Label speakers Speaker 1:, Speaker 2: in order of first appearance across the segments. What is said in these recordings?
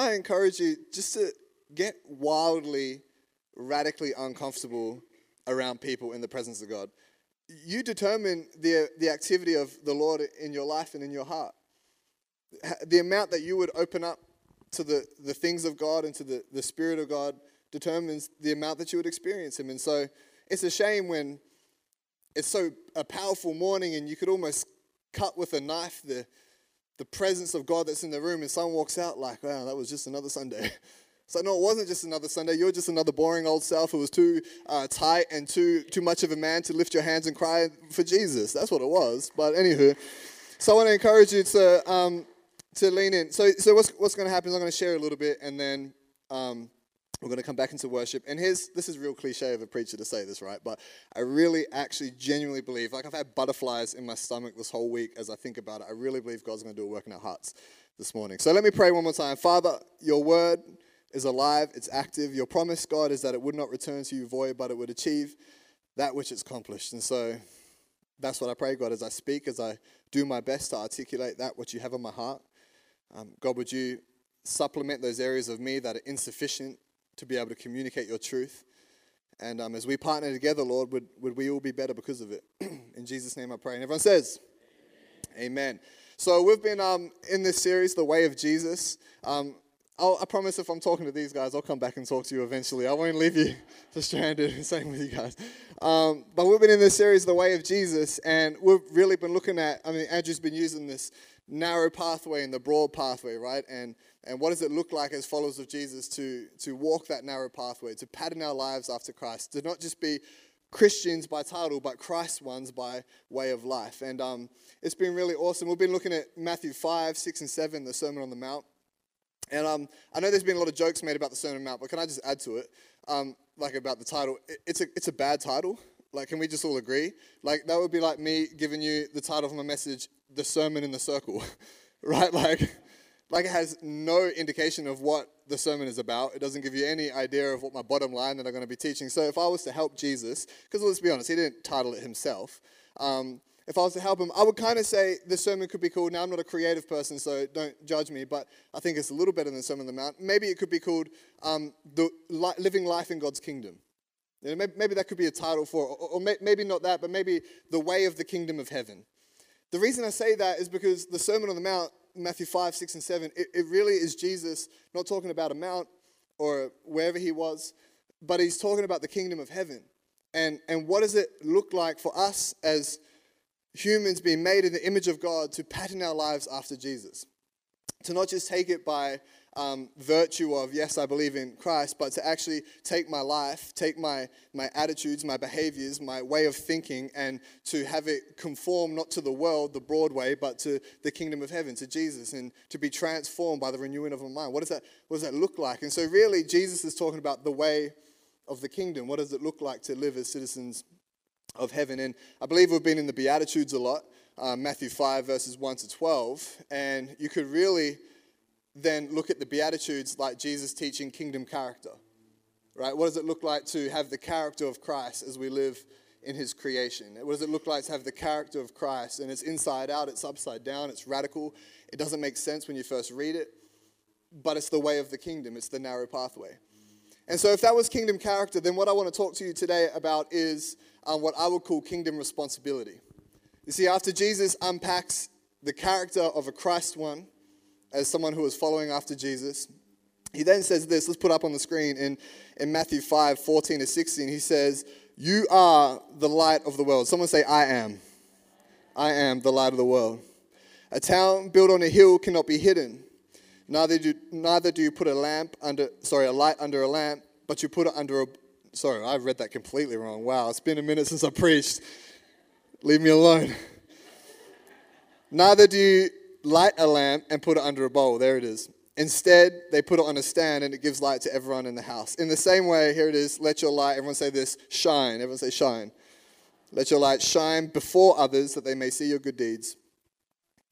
Speaker 1: I encourage you just to get wildly, radically uncomfortable around people in the presence of God? You determine the, the activity of the Lord in your life and in your heart. The amount that you would open up to the, the things of God and to the, the Spirit of God determines the amount that you would experience Him. And so it's a shame when it's so a powerful morning and you could almost cut with a knife the, the presence of God that's in the room and someone walks out like, wow, that was just another Sunday. It's like, no, it wasn't just another Sunday. You're just another boring old self who was too uh, tight and too, too much of a man to lift your hands and cry for Jesus. That's what it was. But anywho, so I want to encourage you to, um, to lean in. So, so what's, what's going to happen is I'm going to share a little bit and then um, we're going to come back into worship. And here's this is real cliche of a preacher to say this, right? But I really, actually, genuinely believe, like I've had butterflies in my stomach this whole week as I think about it. I really believe God's going to do a work in our hearts this morning. So let me pray one more time. Father, your word is alive, it's active. Your promise, God, is that it would not return to you void, but it would achieve that which it's accomplished. And so that's what I pray, God, as I speak, as I do my best to articulate that which you have on my heart. Um, God, would you supplement those areas of me that are insufficient to be able to communicate your truth? And um, as we partner together, Lord, would, would we all be better because of it? in Jesus' name I pray. And everyone says, Amen. Amen. So we've been um, in this series, The Way of Jesus. Um, i promise if I'm talking to these guys, I'll come back and talk to you eventually. I won't leave you stranded. Same with you guys. Um, but we've been in this series, The Way of Jesus, and we've really been looking at, I mean, Andrew's been using this narrow pathway and the broad pathway, right? And, and what does it look like as followers of Jesus to, to walk that narrow pathway, to pattern our lives after Christ, to not just be Christians by title, but Christ ones by way of life. And um, it's been really awesome. We've been looking at Matthew 5, 6, and 7, the Sermon on the Mount. And um, I know there's been a lot of jokes made about the Sermon on the Mount, but can I just add to it, um, like about the title? It's a it's a bad title. Like, can we just all agree? Like, that would be like me giving you the title of my message, "The Sermon in the Circle," right? Like, like it has no indication of what the sermon is about. It doesn't give you any idea of what my bottom line that I'm going to be teaching. So, if I was to help Jesus, because let's be honest, he didn't title it himself. Um, if I was to help him, I would kind of say the sermon could be called, now I'm not a creative person, so don't judge me, but I think it's a little better than Sermon on the Mount. Maybe it could be called um, the, li- Living Life in God's Kingdom. You know, maybe, maybe, that could be a title for, or, or may, maybe not that, but maybe The Way of the Kingdom of Heaven. The reason I say that is because the Sermon on the Mount, Matthew 5, 6, and 7, it, it really is Jesus not talking about a mount or wherever he was, but he's talking about the kingdom of heaven. And, and what does it look like for us as humans being made in the image of God to pattern our lives after Jesus. To not just take it by um, virtue of, yes, I believe in Christ, but to actually take my life, take my, my attitudes, my behaviors, my way of thinking, and to have it conform not to the world, the broad way, but to the kingdom of heaven, to Jesus, and to be transformed by the renewing of my mind. What does that, what does that look like? And so, really, Jesus is talking about the way of the kingdom. What does it look like to live as citizens of heaven. And I believe we've been in the Beatitudes a lot, uh, Matthew 5, verses 1 to 12. And you could really then look at the Beatitudes like Jesus teaching kingdom character, right? What does it look like to have the character of Christ as we live in his creation? What does it look like to have the character of Christ? And it's inside out, it's upside down, it's radical. It doesn't make sense when you first read it, but it's the way of the kingdom, it's the narrow pathway. And so, if that was kingdom character, then what I want to talk to you today about is um, what I would call kingdom responsibility. You see, after Jesus unpacks the character of a Christ one as someone who is following after Jesus, he then says this, let's put up on the screen in, in Matthew 5 14 to 16. He says, You are the light of the world. Someone say, I am. I am the light of the world. A town built on a hill cannot be hidden. Neither do, neither do you put a lamp under, sorry, a light under a lamp, but you put it under a, sorry, I've read that completely wrong. Wow, it's been a minute since I preached. Leave me alone. Neither do you light a lamp and put it under a bowl. There it is. Instead, they put it on a stand and it gives light to everyone in the house. In the same way, here it is let your light, everyone say this, shine. Everyone say shine. Let your light shine before others that they may see your good deeds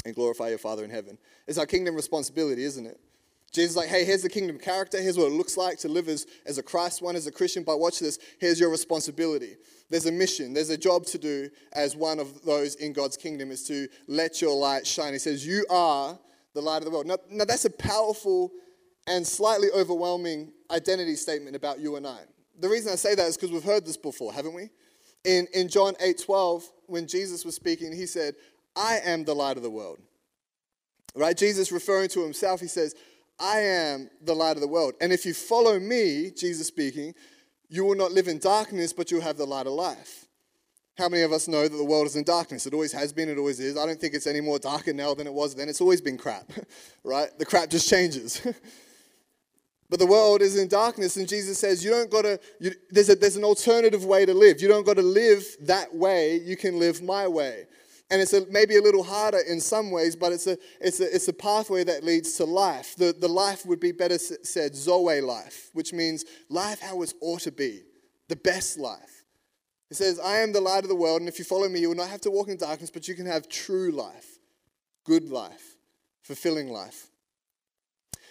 Speaker 1: and glorify your Father in heaven. It's our kingdom responsibility, isn't it? Jesus is like, hey, here's the kingdom character. Here's what it looks like to live as, as a Christ one, as a Christian. But watch this. Here's your responsibility. There's a mission. There's a job to do as one of those in God's kingdom is to let your light shine. He says, you are the light of the world. Now, now that's a powerful and slightly overwhelming identity statement about you and I. The reason I say that is because we've heard this before, haven't we? In, in John 8 12, when Jesus was speaking, he said, I am the light of the world. Right? Jesus referring to himself, he says, I am the light of the world. And if you follow me, Jesus speaking, you will not live in darkness, but you'll have the light of life. How many of us know that the world is in darkness? It always has been, it always is. I don't think it's any more darker now than it was then. It's always been crap, right? The crap just changes. but the world is in darkness, and Jesus says, You don't got to, there's, a, there's an alternative way to live. You don't got to live that way, you can live my way. And it's a, maybe a little harder in some ways, but it's a, it's, a, it's a pathway that leads to life. The, the life would be better said Zoe life, which means life how it ought to be, the best life. It says, I am the light of the world, and if you follow me, you will not have to walk in darkness, but you can have true life, good life, fulfilling life.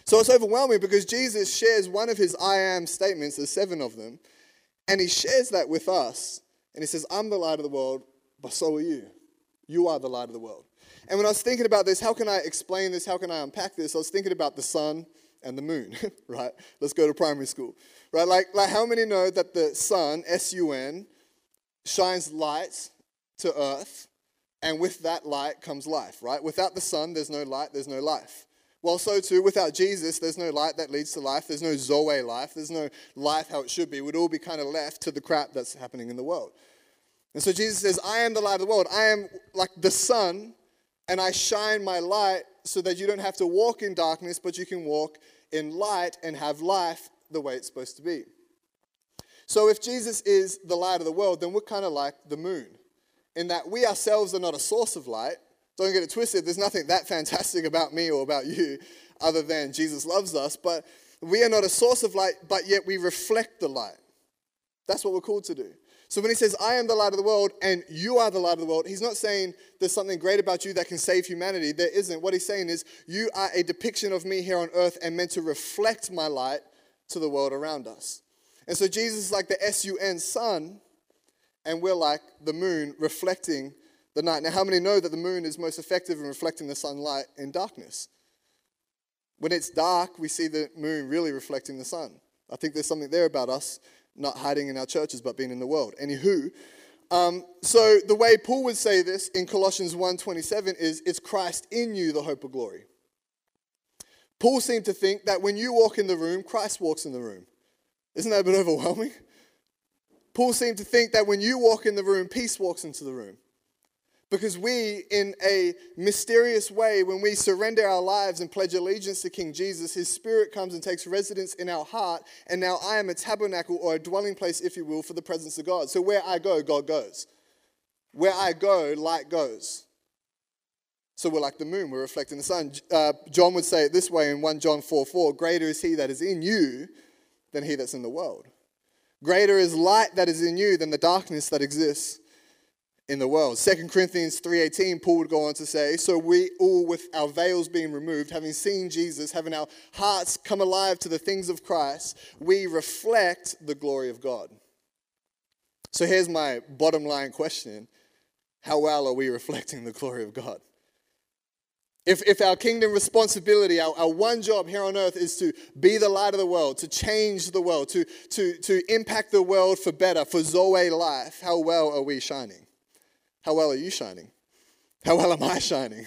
Speaker 1: So it's overwhelming because Jesus shares one of his I am statements, there's seven of them, and he shares that with us. And he says, I'm the light of the world, but so are you. You are the light of the world. And when I was thinking about this, how can I explain this? How can I unpack this? I was thinking about the sun and the moon, right? Let's go to primary school, right? Like, like how many know that the sun, S U N, shines light to earth, and with that light comes life, right? Without the sun, there's no light, there's no life. Well, so too, without Jesus, there's no light that leads to life. There's no Zoe life. There's no life how it should be. We'd all be kind of left to the crap that's happening in the world. And so Jesus says, I am the light of the world. I am like the sun, and I shine my light so that you don't have to walk in darkness, but you can walk in light and have life the way it's supposed to be. So if Jesus is the light of the world, then we're kind of like the moon, in that we ourselves are not a source of light. Don't get it twisted. There's nothing that fantastic about me or about you other than Jesus loves us, but we are not a source of light, but yet we reflect the light. That's what we're called to do. So when he says, I am the light of the world and you are the light of the world, he's not saying there's something great about you that can save humanity. There isn't. What he's saying is, you are a depiction of me here on earth and meant to reflect my light to the world around us. And so Jesus is like the S U N sun, and we're like the moon reflecting the night. Now, how many know that the moon is most effective in reflecting the sunlight in darkness? When it's dark, we see the moon really reflecting the sun. I think there's something there about us not hiding in our churches but being in the world. Anywho, um, so the way Paul would say this in Colossians 1:27 is it's Christ in you the hope of glory. Paul seemed to think that when you walk in the room, Christ walks in the room. Isn't that a bit overwhelming? Paul seemed to think that when you walk in the room, peace walks into the room. Because we, in a mysterious way, when we surrender our lives and pledge allegiance to King Jesus, his spirit comes and takes residence in our heart. And now I am a tabernacle or a dwelling place, if you will, for the presence of God. So where I go, God goes. Where I go, light goes. So we're like the moon, we're reflecting the sun. Uh, John would say it this way in 1 John 4 4 Greater is he that is in you than he that's in the world. Greater is light that is in you than the darkness that exists in the world. 2 Corinthians 3:18 Paul would go on to say, "So we all with our veils being removed, having seen Jesus, having our hearts come alive to the things of Christ, we reflect the glory of God." So here's my bottom line question. How well are we reflecting the glory of God? If, if our kingdom responsibility, our, our one job here on earth is to be the light of the world, to change the world, to, to, to impact the world for better, for Zoe life, how well are we shining? How well are you shining? How well am I shining?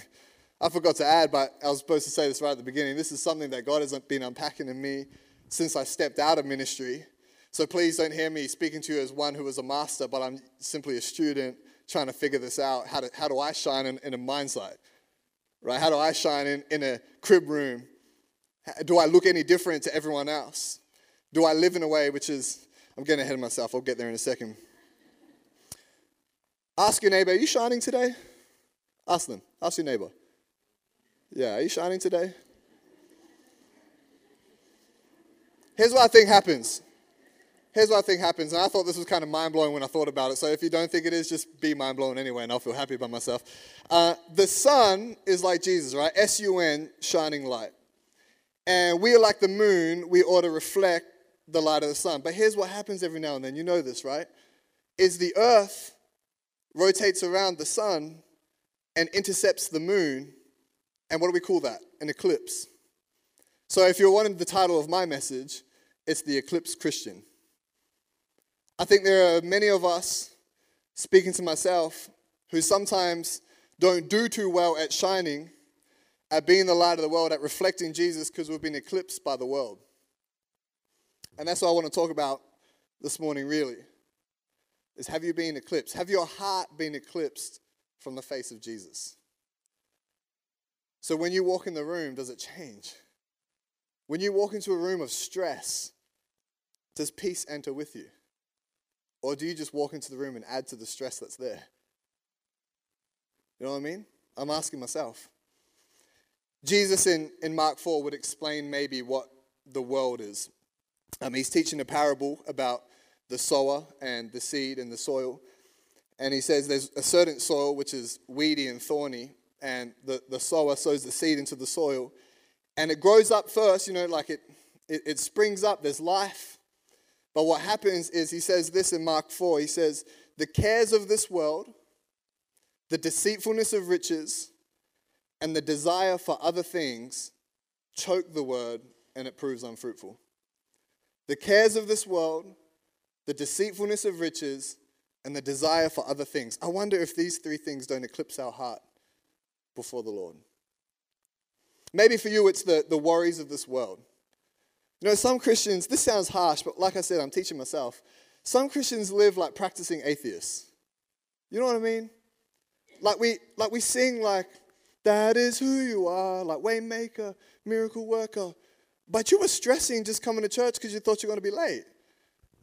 Speaker 1: I forgot to add, but I was supposed to say this right at the beginning. This is something that God hasn't been unpacking in me since I stepped out of ministry. So please don't hear me speaking to you as one who was a master, but I'm simply a student trying to figure this out. How do, how do I shine in, in a light? Right? How do I shine in, in a crib room? Do I look any different to everyone else? Do I live in a way which is, I'm getting ahead of myself, I'll get there in a second. Ask your neighbor, are you shining today? Ask them. Ask your neighbor. Yeah, are you shining today? Here's what I think happens. Here's what I think happens. And I thought this was kind of mind blowing when I thought about it. So if you don't think it is, just be mind blown anyway, and I'll feel happy about myself. Uh, the sun is like Jesus, right? S U N, shining light. And we are like the moon. We ought to reflect the light of the sun. But here's what happens every now and then. You know this, right? Is the earth rotates around the sun and intercepts the moon. And what do we call that? An eclipse. So if you're wanting the title of my message, it's The Eclipse Christian. I think there are many of us, speaking to myself, who sometimes don't do too well at shining, at being the light of the world, at reflecting Jesus because we've been eclipsed by the world. And that's what I want to talk about this morning, really. Is have you been eclipsed? Have your heart been eclipsed from the face of Jesus? So when you walk in the room, does it change? When you walk into a room of stress, does peace enter with you? Or do you just walk into the room and add to the stress that's there? You know what I mean? I'm asking myself. Jesus in, in Mark 4 would explain maybe what the world is. Um, he's teaching a parable about the sower and the seed and the soil. And he says there's a certain soil which is weedy and thorny, and the, the sower sows the seed into the soil. And it grows up first, you know, like it, it, it springs up, there's life. But what happens is, he says this in Mark 4 he says, The cares of this world, the deceitfulness of riches, and the desire for other things choke the word and it proves unfruitful. The cares of this world, the deceitfulness of riches, and the desire for other things. I wonder if these three things don't eclipse our heart before the Lord. Maybe for you, it's the, the worries of this world. You know, some Christians, this sounds harsh, but like I said, I'm teaching myself. Some Christians live like practicing atheists. You know what I mean? Like we, like we sing like, that is who you are, like waymaker, miracle worker. But you were stressing just coming to church because you thought you were going to be late.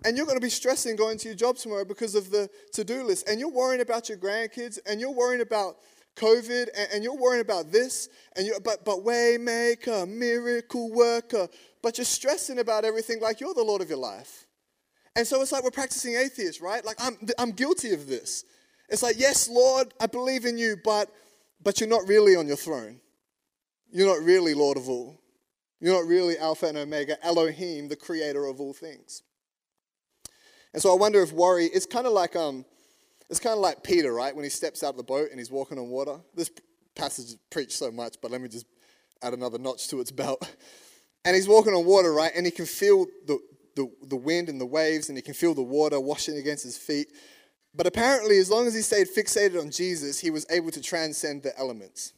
Speaker 1: And you're going to be stressing going to your job tomorrow because of the to-do list. And you're worrying about your grandkids and you're worrying about COVID and, and you're worrying about this. And you but but waymaker, miracle worker, but you're stressing about everything like you're the Lord of your life. And so it's like we're practicing atheists, right? Like I'm, I'm guilty of this. It's like, yes, Lord, I believe in you, but, but you're not really on your throne. You're not really Lord of all. You're not really Alpha and Omega, Elohim, the creator of all things. And so I wonder if worry, it's kind of like, um, it's kind of like Peter, right? When he steps out of the boat and he's walking on water. This passage is preached so much, but let me just add another notch to its belt. And he's walking on water, right? And he can feel the, the, the wind and the waves, and he can feel the water washing against his feet. But apparently, as long as he stayed fixated on Jesus, he was able to transcend the elements.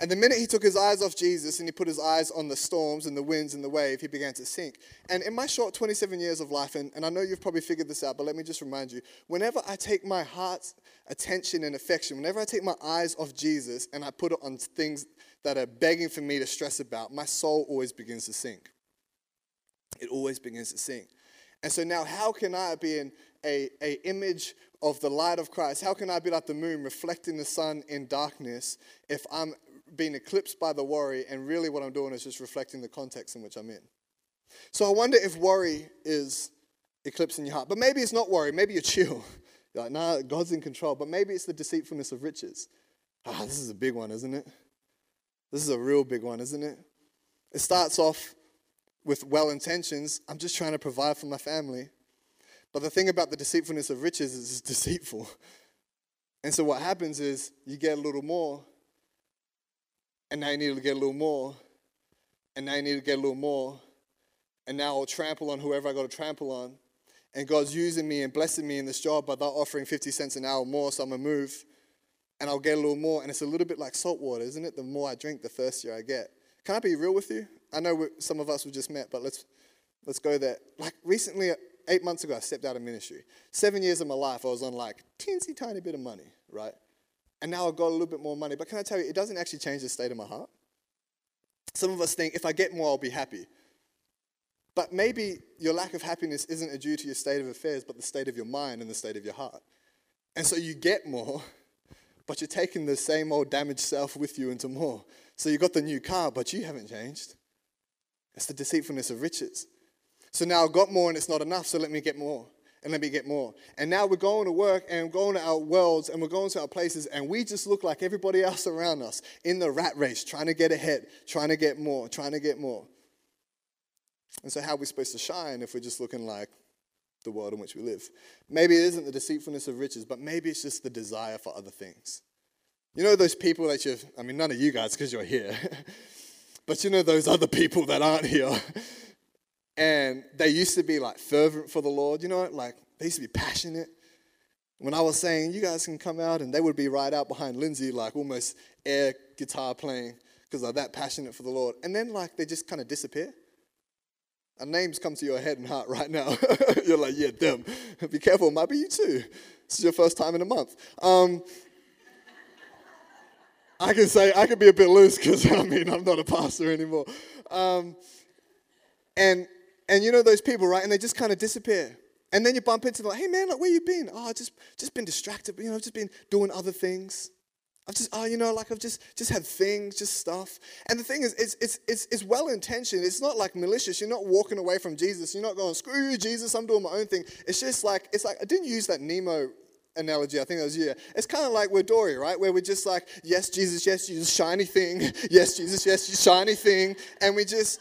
Speaker 1: And the minute he took his eyes off Jesus and he put his eyes on the storms and the winds and the wave, he began to sink. And in my short 27 years of life, and, and I know you've probably figured this out, but let me just remind you whenever I take my heart's attention and affection, whenever I take my eyes off Jesus and I put it on things that are begging for me to stress about, my soul always begins to sink. It always begins to sink. And so now, how can I be in a, a image of the light of Christ? How can I be like the moon, reflecting the sun in darkness, if I'm being eclipsed by the worry, and really what I'm doing is just reflecting the context in which I'm in? So I wonder if worry is eclipsing your heart. But maybe it's not worry. Maybe you're chill. You're like, nah, God's in control. But maybe it's the deceitfulness of riches. Ah, this is a big one, isn't it? This is a real big one, isn't it? It starts off with well intentions. I'm just trying to provide for my family. But the thing about the deceitfulness of riches is it's deceitful. And so what happens is you get a little more, and now you need to get a little more, and now you need to get a little more, and now I'll trample on whoever I got to trample on. And God's using me and blessing me in this job, but they're offering 50 cents an hour more, so I'm going to move and I'll get a little more. And it's a little bit like salt water, isn't it? The more I drink, the thirstier I get. Can I be real with you? I know some of us we just met, but let's let's go there. Like recently, uh, eight months ago, I stepped out of ministry. Seven years of my life, I was on like teensy tiny bit of money, right? And now I've got a little bit more money. But can I tell you, it doesn't actually change the state of my heart. Some of us think if I get more, I'll be happy. But maybe your lack of happiness isn't due to your state of affairs, but the state of your mind and the state of your heart. And so you get more, but you're taking the same old damaged self with you into more. So you got the new car, but you haven't changed. It's the deceitfulness of riches. So now I've got more and it's not enough, so let me get more and let me get more. And now we're going to work and going to our worlds and we're going to our places and we just look like everybody else around us in the rat race, trying to get ahead, trying to get more, trying to get more. And so, how are we supposed to shine if we're just looking like the world in which we live. Maybe it isn't the deceitfulness of riches, but maybe it's just the desire for other things. You know those people that you've, I mean, none of you guys because you're here, but you know those other people that aren't here, and they used to be like fervent for the Lord, you know, like they used to be passionate. When I was saying, you guys can come out, and they would be right out behind Lindsay, like almost air guitar playing because they're that passionate for the Lord. And then, like, they just kind of disappear. And names come to your head and heart right now. You're like, yeah, them. be careful, it might be you too. This is your first time in a month. Um, I can say, I can be a bit loose because, I mean, I'm not a pastor anymore. Um, and, and you know those people, right? And they just kind of disappear. And then you bump into them like, hey man, like where you been? Oh, just just been distracted, you know, I've just been doing other things. I've just, oh, you know, like I've just just had things, just stuff. And the thing is, it's it's it's, it's well intentioned. It's not like malicious. You're not walking away from Jesus. You're not going, screw you, Jesus. I'm doing my own thing. It's just like it's like I didn't use that Nemo analogy. I think that was yeah. It's kind of like we're Dory, right? Where we're just like, yes, Jesus, yes, Jesus, shiny thing. Yes, Jesus, yes, shiny thing. And we just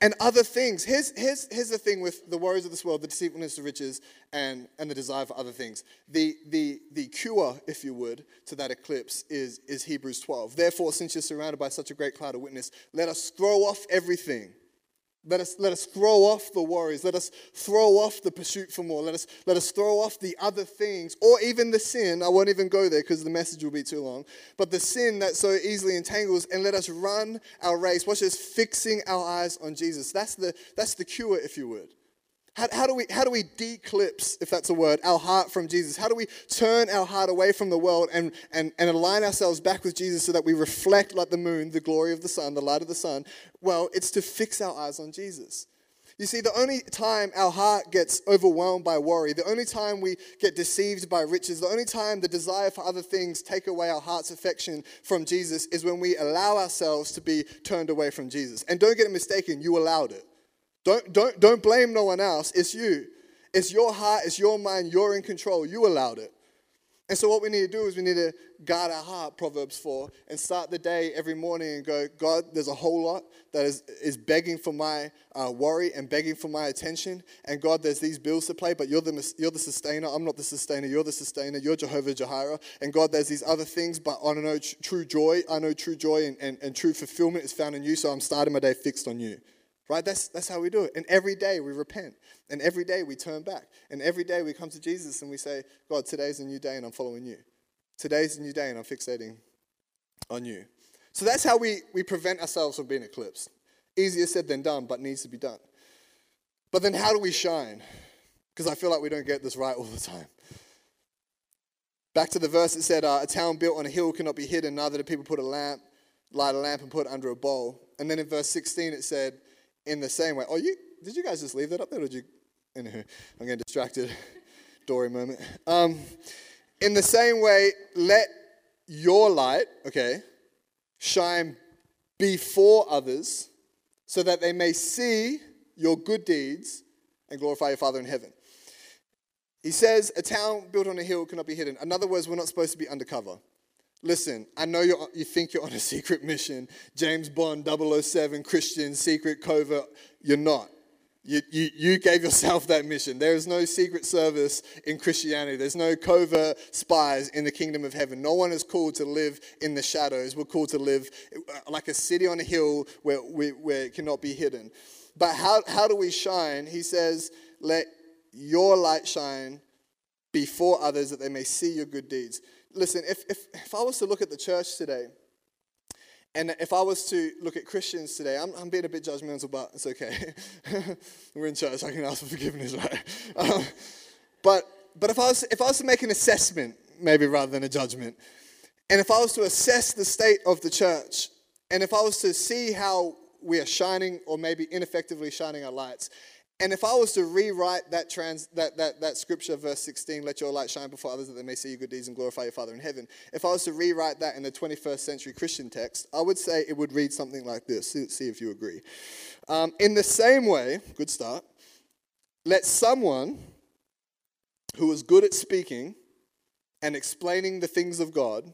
Speaker 1: and other things. Here's, here's, here's the thing with the worries of this world, the deceitfulness of riches, and, and the desire for other things. The, the, the cure, if you would, to that eclipse is, is Hebrews 12. Therefore, since you're surrounded by such a great cloud of witness, let us throw off everything let us, let us throw off the worries. Let us throw off the pursuit for more. Let us, let us throw off the other things, or even the sin. I won't even go there because the message will be too long. But the sin that so easily entangles, and let us run our race. Watch this, fixing our eyes on Jesus. That's the, that's the cure, if you would. How, how, do we, how do we declipse, if that's a word, our heart from Jesus? How do we turn our heart away from the world and, and, and align ourselves back with Jesus so that we reflect like the moon, the glory of the sun, the light of the sun? Well, it's to fix our eyes on Jesus. You see, the only time our heart gets overwhelmed by worry, the only time we get deceived by riches, the only time the desire for other things take away our heart's affection from Jesus is when we allow ourselves to be turned away from Jesus. And don't get it mistaken, you allowed it. Don't, don't, don't blame no one else. It's you. It's your heart, it's your mind, you're in control. You allowed it. And so, what we need to do is we need to guard our heart, Proverbs 4, and start the day every morning and go, God, there's a whole lot that is, is begging for my uh, worry and begging for my attention. And God, there's these bills to pay, but you're the, you're the sustainer. I'm not the sustainer. You're the sustainer. You're Jehovah Jireh. And God, there's these other things, but I know true joy. I know true joy and, and, and true fulfillment is found in you. So, I'm starting my day fixed on you. Right? That's, that's how we do it. And every day we repent. And every day we turn back. And every day we come to Jesus and we say, God, today's a new day and I'm following you. Today's a new day and I'm fixating on you. So that's how we, we prevent ourselves from being eclipsed. Easier said than done, but needs to be done. But then how do we shine? Because I feel like we don't get this right all the time. Back to the verse, it said, uh, A town built on a hill cannot be hidden, neither do people put a lamp, light a lamp and put it under a bowl. And then in verse 16, it said, in the same way. Oh, you did you guys just leave that up there, or did you? Anywho, I'm getting distracted. Dory moment. Um, in the same way, let your light, okay, shine before others, so that they may see your good deeds and glorify your Father in heaven. He says, A town built on a hill cannot be hidden. In other words, we're not supposed to be undercover. Listen, I know you you think you're on a secret mission. James Bond, 007, Christian, secret, covert. You're not. You, you, you gave yourself that mission. There is no secret service in Christianity. There's no covert spies in the kingdom of heaven. No one is called to live in the shadows. We're called to live uh, like a city on a hill where, we, where it cannot be hidden. But how, how do we shine? He says, Let your light shine before others that they may see your good deeds listen, if, if, if I was to look at the church today, and if I was to look at Christians today, I'm, I'm being a bit judgmental, but it's okay. We're in church, I can ask for forgiveness, right? Um, but but if, I was, if I was to make an assessment, maybe rather than a judgment, and if I was to assess the state of the church, and if I was to see how we are shining or maybe ineffectively shining our lights, and if I was to rewrite that, trans, that, that, that scripture, verse 16, let your light shine before others that they may see your good deeds and glorify your Father in heaven, if I was to rewrite that in the 21st century Christian text, I would say it would read something like this. See, see if you agree. Um, in the same way, good start, let someone who is good at speaking and explaining the things of God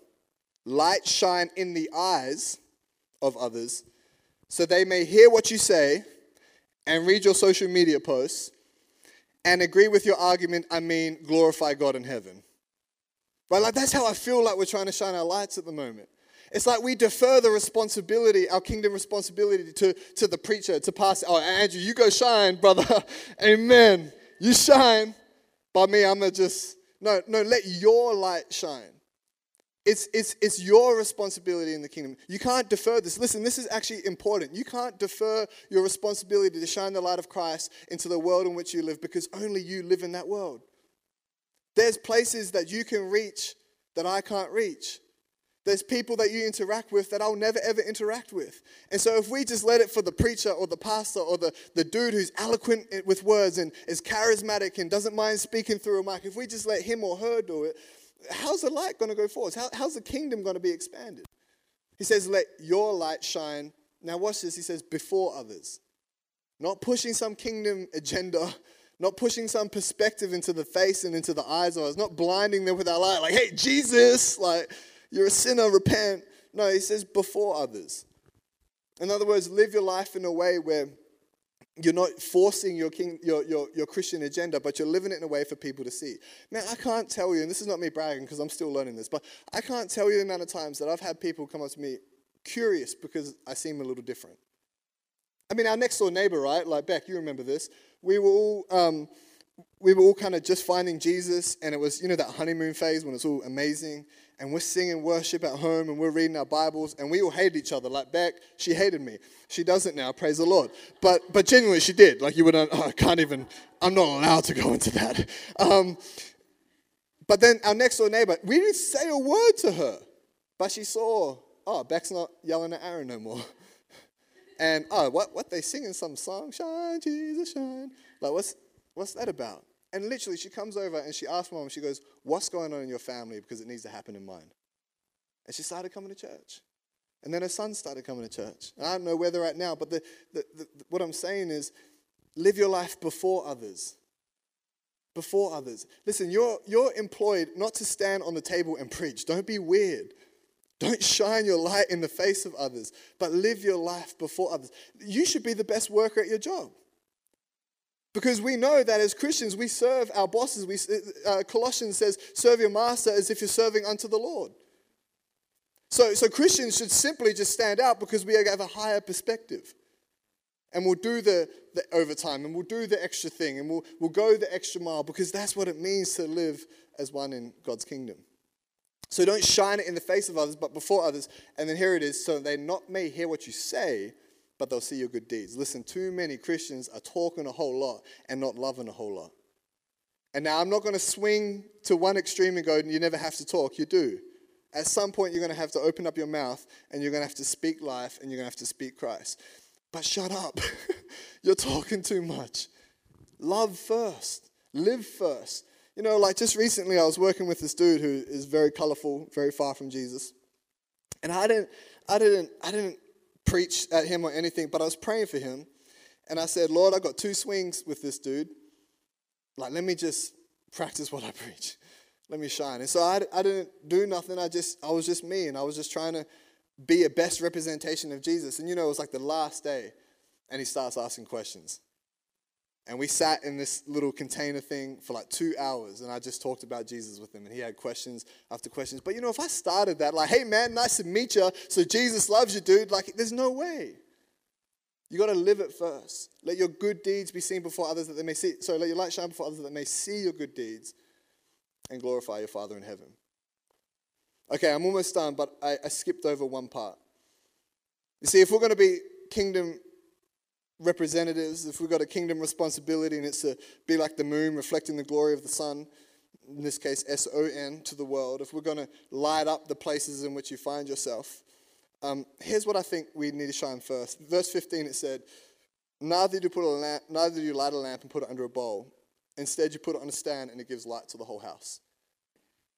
Speaker 1: light shine in the eyes of others so they may hear what you say and read your social media posts and agree with your argument, I mean glorify God in heaven. Right? Like that's how I feel like we're trying to shine our lights at the moment. It's like we defer the responsibility, our kingdom responsibility, to, to the preacher, to pastor. Oh, Andrew, you go shine, brother. Amen. You shine. By me, I'm going to just, no, no, let your light shine. It's, it's, it's your responsibility in the kingdom. You can't defer this. Listen, this is actually important. You can't defer your responsibility to shine the light of Christ into the world in which you live because only you live in that world. There's places that you can reach that I can't reach. There's people that you interact with that I'll never ever interact with. And so if we just let it for the preacher or the pastor or the, the dude who's eloquent with words and is charismatic and doesn't mind speaking through a mic, if we just let him or her do it, how's the light going to go forth? How, how's the kingdom going to be expanded? He says, Let your light shine. Now, watch this. He says, before others. Not pushing some kingdom agenda, not pushing some perspective into the face and into the eyes of us, not blinding them with our light, like, hey, Jesus, like, you're a sinner, repent. No, he says, before others. In other words, live your life in a way where you're not forcing your, king, your, your, your Christian agenda, but you're living it in a way for people to see. Man, I can't tell you, and this is not me bragging because I'm still learning this, but I can't tell you the amount of times that I've had people come up to me curious because I seem a little different. I mean, our next door neighbor, right? Like Beck, you remember this. We were all, um, we were all kind of just finding Jesus, and it was, you know, that honeymoon phase when it's all amazing and we're singing worship at home and we're reading our Bibles and we all hated each other. Like Beck, she hated me. She doesn't now, praise the Lord. But but genuinely, she did. Like you would, oh, I can't even. I'm not allowed to go into that. Um, but then our next door neighbor, we didn't say a word to her, but she saw, oh, Beck's not yelling at Aaron no more. And oh, what what they singing some song? Shine, Jesus, shine. Like what's what's that about? And literally, she comes over and she asks mom, she goes, What's going on in your family? Because it needs to happen in mine. And she started coming to church. And then her son started coming to church. And I don't know where they're at now, but the, the, the, what I'm saying is live your life before others. Before others. Listen, you're, you're employed not to stand on the table and preach. Don't be weird. Don't shine your light in the face of others, but live your life before others. You should be the best worker at your job. Because we know that as Christians, we serve our bosses. We, uh, Colossians says, serve your master as if you're serving unto the Lord. So, so Christians should simply just stand out because we have a higher perspective. And we'll do the, the overtime and we'll do the extra thing and we'll, we'll go the extra mile because that's what it means to live as one in God's kingdom. So don't shine it in the face of others, but before others. And then here it is so they not may hear what you say, but they'll see your good deeds. Listen, too many Christians are talking a whole lot and not loving a whole lot. And now I'm not going to swing to one extreme and go, you never have to talk. You do. At some point, you're going to have to open up your mouth and you're going to have to speak life and you're going to have to speak Christ. But shut up. you're talking too much. Love first, live first. You know, like just recently, I was working with this dude who is very colorful, very far from Jesus. And I didn't, I didn't, I didn't preach at him or anything, but I was praying for him. And I said, Lord, I got two swings with this dude. Like, let me just practice what I preach. Let me shine. And so I, I didn't do nothing. I just, I was just me. And I was just trying to be a best representation of Jesus. And you know, it was like the last day. And he starts asking questions. And we sat in this little container thing for like two hours, and I just talked about Jesus with him, and he had questions after questions. But you know, if I started that, like, hey man, nice to meet you, so Jesus loves you, dude, like, there's no way. You got to live it first. Let your good deeds be seen before others that they may see. So let your light shine before others that they may see your good deeds and glorify your Father in heaven. Okay, I'm almost done, but I, I skipped over one part. You see, if we're going to be kingdom representatives, if we've got a kingdom responsibility and it's to be like the moon reflecting the glory of the sun, in this case S O N, to the world, if we're going to light up the places in which you find yourself, um, here's what I think we need to shine first. Verse 15 it said, Neither do, put a lamp, neither do you light a lamp and put it under a bowl. Instead, you put it on a stand and it gives light to the whole house.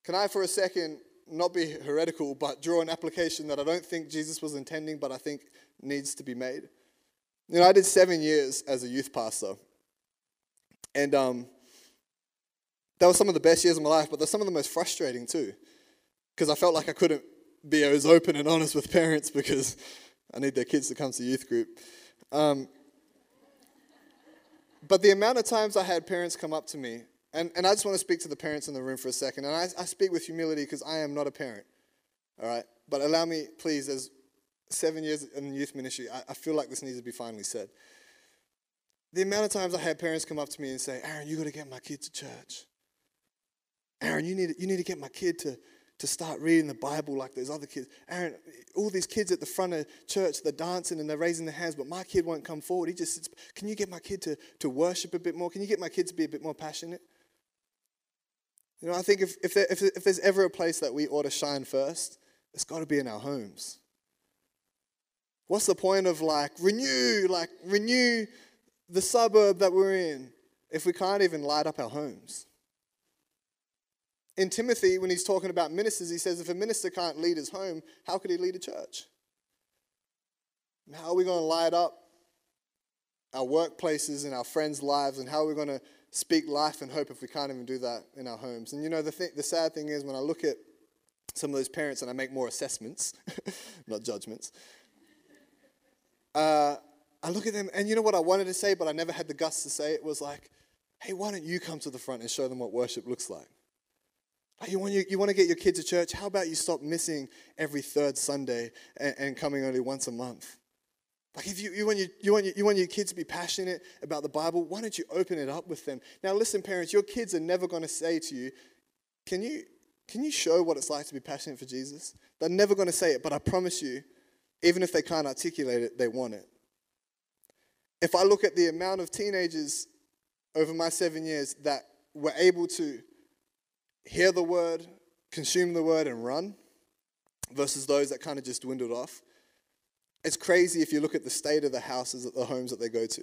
Speaker 1: Can I, for a second, not be heretical, but draw an application that I don't think Jesus was intending, but I think needs to be made? You know, I did seven years as a youth pastor. And um, that was some of the best years of my life, but they're some of the most frustrating too. Because I felt like I couldn't be as open and honest with parents because I need their kids to come to youth group. Um, but the amount of times I had parents come up to me, and, and I just want to speak to the parents in the room for a second, and I, I speak with humility because I am not a parent. All right? But allow me, please, as seven years in the youth ministry, I, I feel like this needs to be finally said. The amount of times I had parents come up to me and say, Aaron, you got to get my kid to church. Aaron, you need, you need to get my kid to, to start reading the Bible like those other kids. Aaron, all these kids at the front of church, they're dancing and they're raising their hands, but my kid won't come forward. He just sits. Can you get my kid to, to worship a bit more? Can you get my kid to be a bit more passionate? You know, I think if, if, there, if, if there's ever a place that we ought to shine first, it's got to be in our homes. What's the point of like renew, like renew the suburb that we're in if we can't even light up our homes? In Timothy, when he's talking about ministers, he says if a minister can't lead his home, how could he lead a church? How are we going to light up our workplaces and our friends' lives, and how are we going to speak life and hope if we can't even do that in our homes? And you know, the, the sad thing is when I look at some of those parents and I make more assessments, not judgments, uh, I look at them, and you know what I wanted to say, but I never had the guts to say it was like, hey, why don't you come to the front and show them what worship looks like? You, want you, you want to get your kids to church? How about you stop missing every third Sunday and, and coming only once a month? Like if you, you, want your, you, want your, you want your kids to be passionate about the Bible, why don't you open it up with them? Now listen, parents, your kids are never going to say to you, can you, can you show what it's like to be passionate for Jesus? They're never going to say it, but I promise you, even if they can't articulate it, they want it. If I look at the amount of teenagers over my seven years that were able to hear the word, consume the word, and run, versus those that kind of just dwindled off, it's crazy if you look at the state of the houses, the homes that they go to.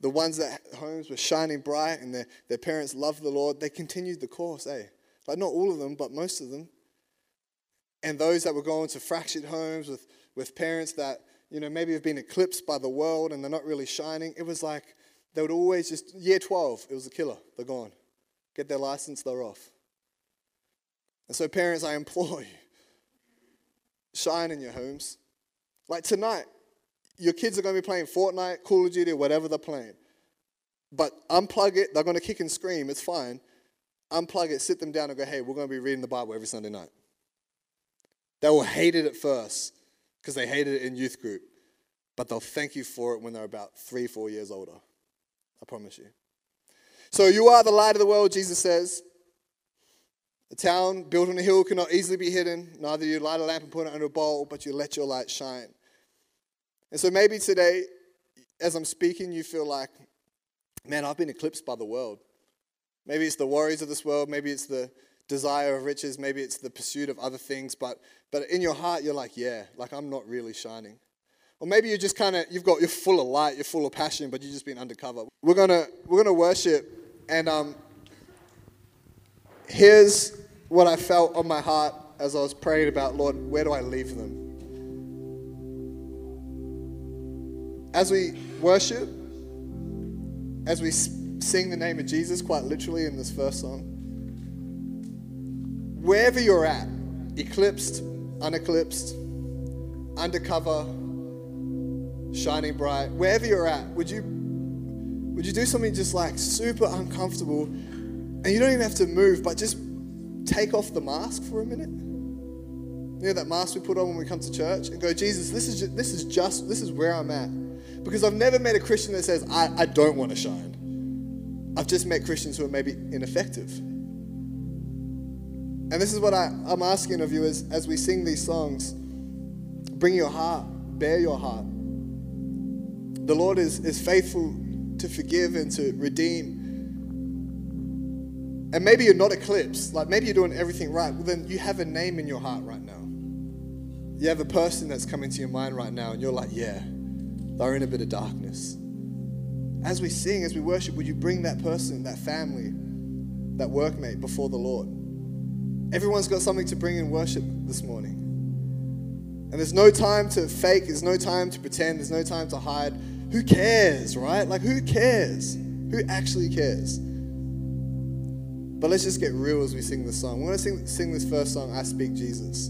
Speaker 1: The ones that homes were shining bright and their, their parents loved the Lord, they continued the course, eh? Like not all of them, but most of them. And those that were going to fractured homes with, with parents that, you know, maybe have been eclipsed by the world and they're not really shining, it was like they would always just, year 12, it was a killer. They're gone. Get their license, they're off. And so, parents, I implore you, shine in your homes. Like tonight, your kids are going to be playing Fortnite, Call of Duty, whatever they're playing. But unplug it, they're going to kick and scream, it's fine. Unplug it, sit them down, and go, hey, we're going to be reading the Bible every Sunday night. They will hate it at first because they hated it in youth group, but they'll thank you for it when they're about three, four years older. I promise you. So, you are the light of the world, Jesus says. A town built on a hill cannot easily be hidden. Neither you light a lamp and put it under a bowl, but you let your light shine. And so maybe today, as I'm speaking, you feel like, man, I've been eclipsed by the world. Maybe it's the worries of this world, maybe it's the desire of riches, maybe it's the pursuit of other things, but but in your heart you're like, yeah, like I'm not really shining. Or maybe you're just kind of you've got you're full of light, you're full of passion, but you've just been undercover. We're gonna we're gonna worship, and um, here's what I felt on my heart as I was praying about, Lord, where do I leave them? As we worship, as we sing the name of Jesus, quite literally in this first song, wherever you're at, eclipsed, uneclipsed, undercover, shining bright, wherever you're at, would you would you do something just like super uncomfortable and you don't even have to move, but just take off the mask for a minute? You know that mask we put on when we come to church and go, Jesus, this is just, this is just this is where I'm at. Because I've never met a Christian that says, I, I don't want to shine. I've just met Christians who are maybe ineffective. And this is what I, I'm asking of you as, as we sing these songs. Bring your heart, bear your heart. The Lord is, is faithful to forgive and to redeem. And maybe you're not eclipsed, like maybe you're doing everything right. Well, then you have a name in your heart right now. You have a person that's coming to your mind right now, and you're like, yeah, they're in a bit of darkness. As we sing, as we worship, would you bring that person, that family, that workmate before the Lord? Everyone's got something to bring in worship this morning. And there's no time to fake, there's no time to pretend, there's no time to hide. Who cares, right? Like, who cares? Who actually cares? But let's just get real as we sing this song. We're going to sing, sing this first song, I Speak Jesus.